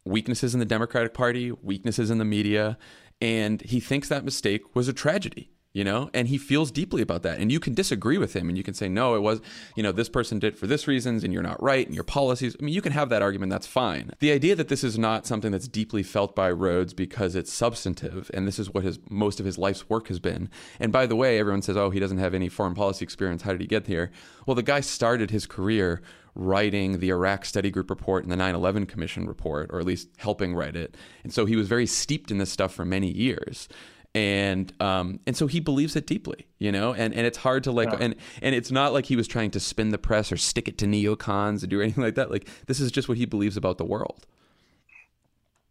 [SPEAKER 1] weaknesses in the Democratic Party, weaknesses in the media, and he thinks that mistake was a tragedy you know? And he feels deeply about that. And you can disagree with him and you can say no it was you know this person did for this reasons and you're not right and your policies. I mean you can have that argument. That's fine. The idea that this is not something that's deeply felt by rhodes because it's substantive and this is what his most of his life's work has been. And by the way everyone says oh he doesn't have any foreign policy experience. How did he get here? Well the guy started his career writing the Iraq Study Group report and the 9 11 Commission report, or at least helping write it. And so he was very steeped in this stuff for many years and um and so he believes it deeply you know and and it's hard to like yeah. and and it's not like he was trying to spin the press or stick it to neocons or do anything like that like this is just what he believes about the world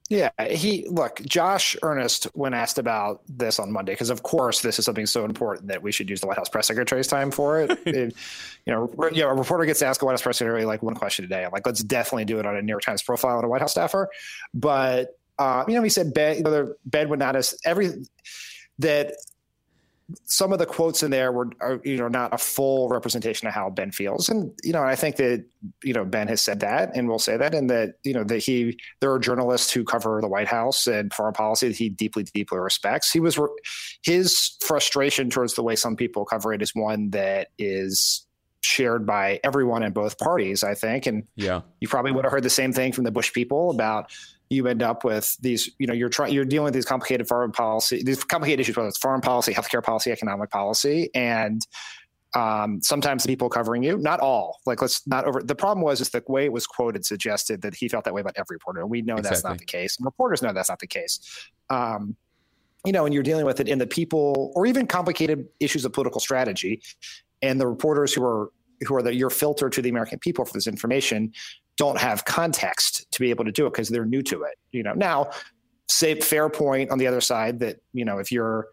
[SPEAKER 2] yeah he look josh earnest when asked about this on monday because of course this is something so important that we should use the white house press secretary's time for it, it you know you know a reporter gets asked a white house press secretary like one question a day. I'm like let's definitely do it on a new york times profile on a white house staffer. But uh, you know, he said Ben, you know, Ben would not have every that some of the quotes in there were are, you know not a full representation of how Ben feels, and you know I think that you know Ben has said that and will say that, and that you know that he there are journalists who cover the White House and foreign policy that he deeply deeply respects. He was his frustration towards the way some people cover it is one that is shared by everyone in both parties, I think, and
[SPEAKER 1] yeah,
[SPEAKER 2] you probably would have heard the same thing from the Bush people about you end up with these, you know, you're trying, you're dealing with these complicated foreign policy, these complicated issues, whether it's foreign policy, healthcare policy, economic policy, and um, sometimes the people covering you, not all, like let's not over. The problem was is the way it was quoted suggested that he felt that way about every reporter, and we know exactly. that's not the case. And reporters know that's not the case. Um, you know, and you're dealing with it in the people, or even complicated issues of political strategy, and the reporters who are who are the, your filter to the American people for this information don't have context to be able to do it because they're new to it. You know, now say fair point on the other side that you know if you're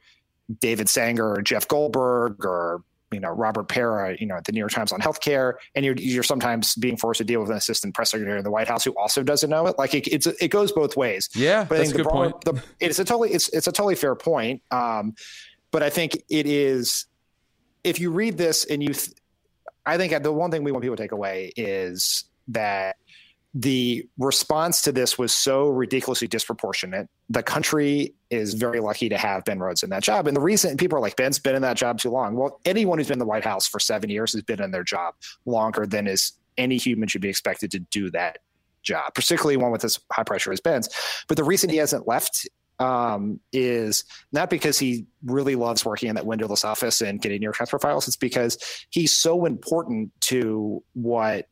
[SPEAKER 2] David Sanger or Jeff Goldberg or you know Robert Pear, you know at the New York Times on healthcare, and you're you're sometimes being forced to deal with an assistant press secretary in the White House who also doesn't know it. Like it, it's it goes both ways.
[SPEAKER 1] Yeah, but I think
[SPEAKER 2] the
[SPEAKER 1] good broader, point.
[SPEAKER 2] The, it's a totally it's it's a totally fair point. Um, but I think it is if you read this and you, th- I think the one thing we want people to take away is that the response to this was so ridiculously disproportionate. The country is very lucky to have Ben Rhodes in that job. And the reason people are like, Ben's been in that job too long. Well, anyone who's been in the White House for seven years has been in their job longer than is any human should be expected to do that job, particularly one with as high pressure as Ben's. But the reason he hasn't left um, is not because he really loves working in that windowless office and getting your Times profiles. It's because he's so important to what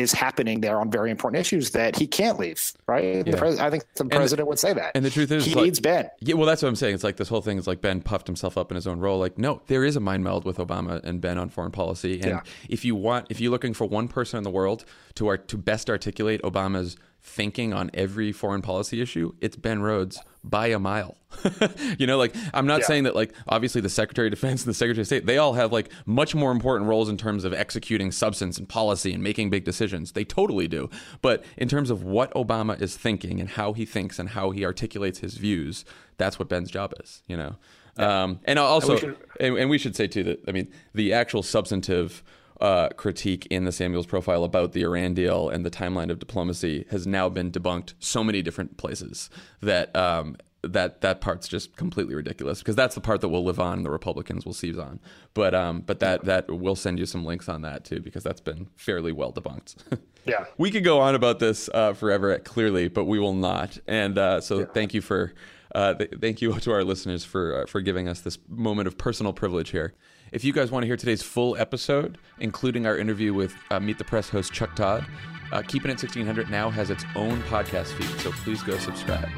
[SPEAKER 2] is happening there on very important issues that he can't leave. Right? Yeah. Pres- I think the president the, would say that.
[SPEAKER 1] And the truth is,
[SPEAKER 2] he
[SPEAKER 1] like,
[SPEAKER 2] needs Ben.
[SPEAKER 1] Yeah, well, that's what I'm saying. It's like this whole thing is like Ben puffed himself up in his own role. Like, no, there is a mind meld with Obama and Ben on foreign policy. And yeah. if you want, if you're looking for one person in the world to art, to best articulate Obama's thinking on every foreign policy issue, it's Ben Rhodes by a mile. you know, like I'm not yeah. saying that like obviously the Secretary of Defense and the Secretary of State, they all have like much more important roles in terms of executing substance and policy and making big decisions. They totally do. But in terms of what Obama is thinking and how he thinks and how he articulates his views, that's what Ben's job is, you know. Yeah. Um, and also, and we, should, and, and we should say too that I mean the actual substantive uh, critique in the Samuels profile about the Iran deal and the timeline of diplomacy has now been debunked so many different places that um, that that part's just completely ridiculous because that's the part that will live on and the Republicans will seize on. But um, but that that we'll send you some links on that too because that's been fairly well debunked.
[SPEAKER 2] yeah,
[SPEAKER 1] we could go on about this uh, forever, clearly, but we will not. And uh, so, yeah. thank you for uh, th- thank you to our listeners for uh, for giving us this moment of personal privilege here. If you guys want to hear today's full episode, including our interview with uh, Meet the Press host Chuck Todd, uh, Keeping It 1600 now has its own podcast feed, so please go subscribe.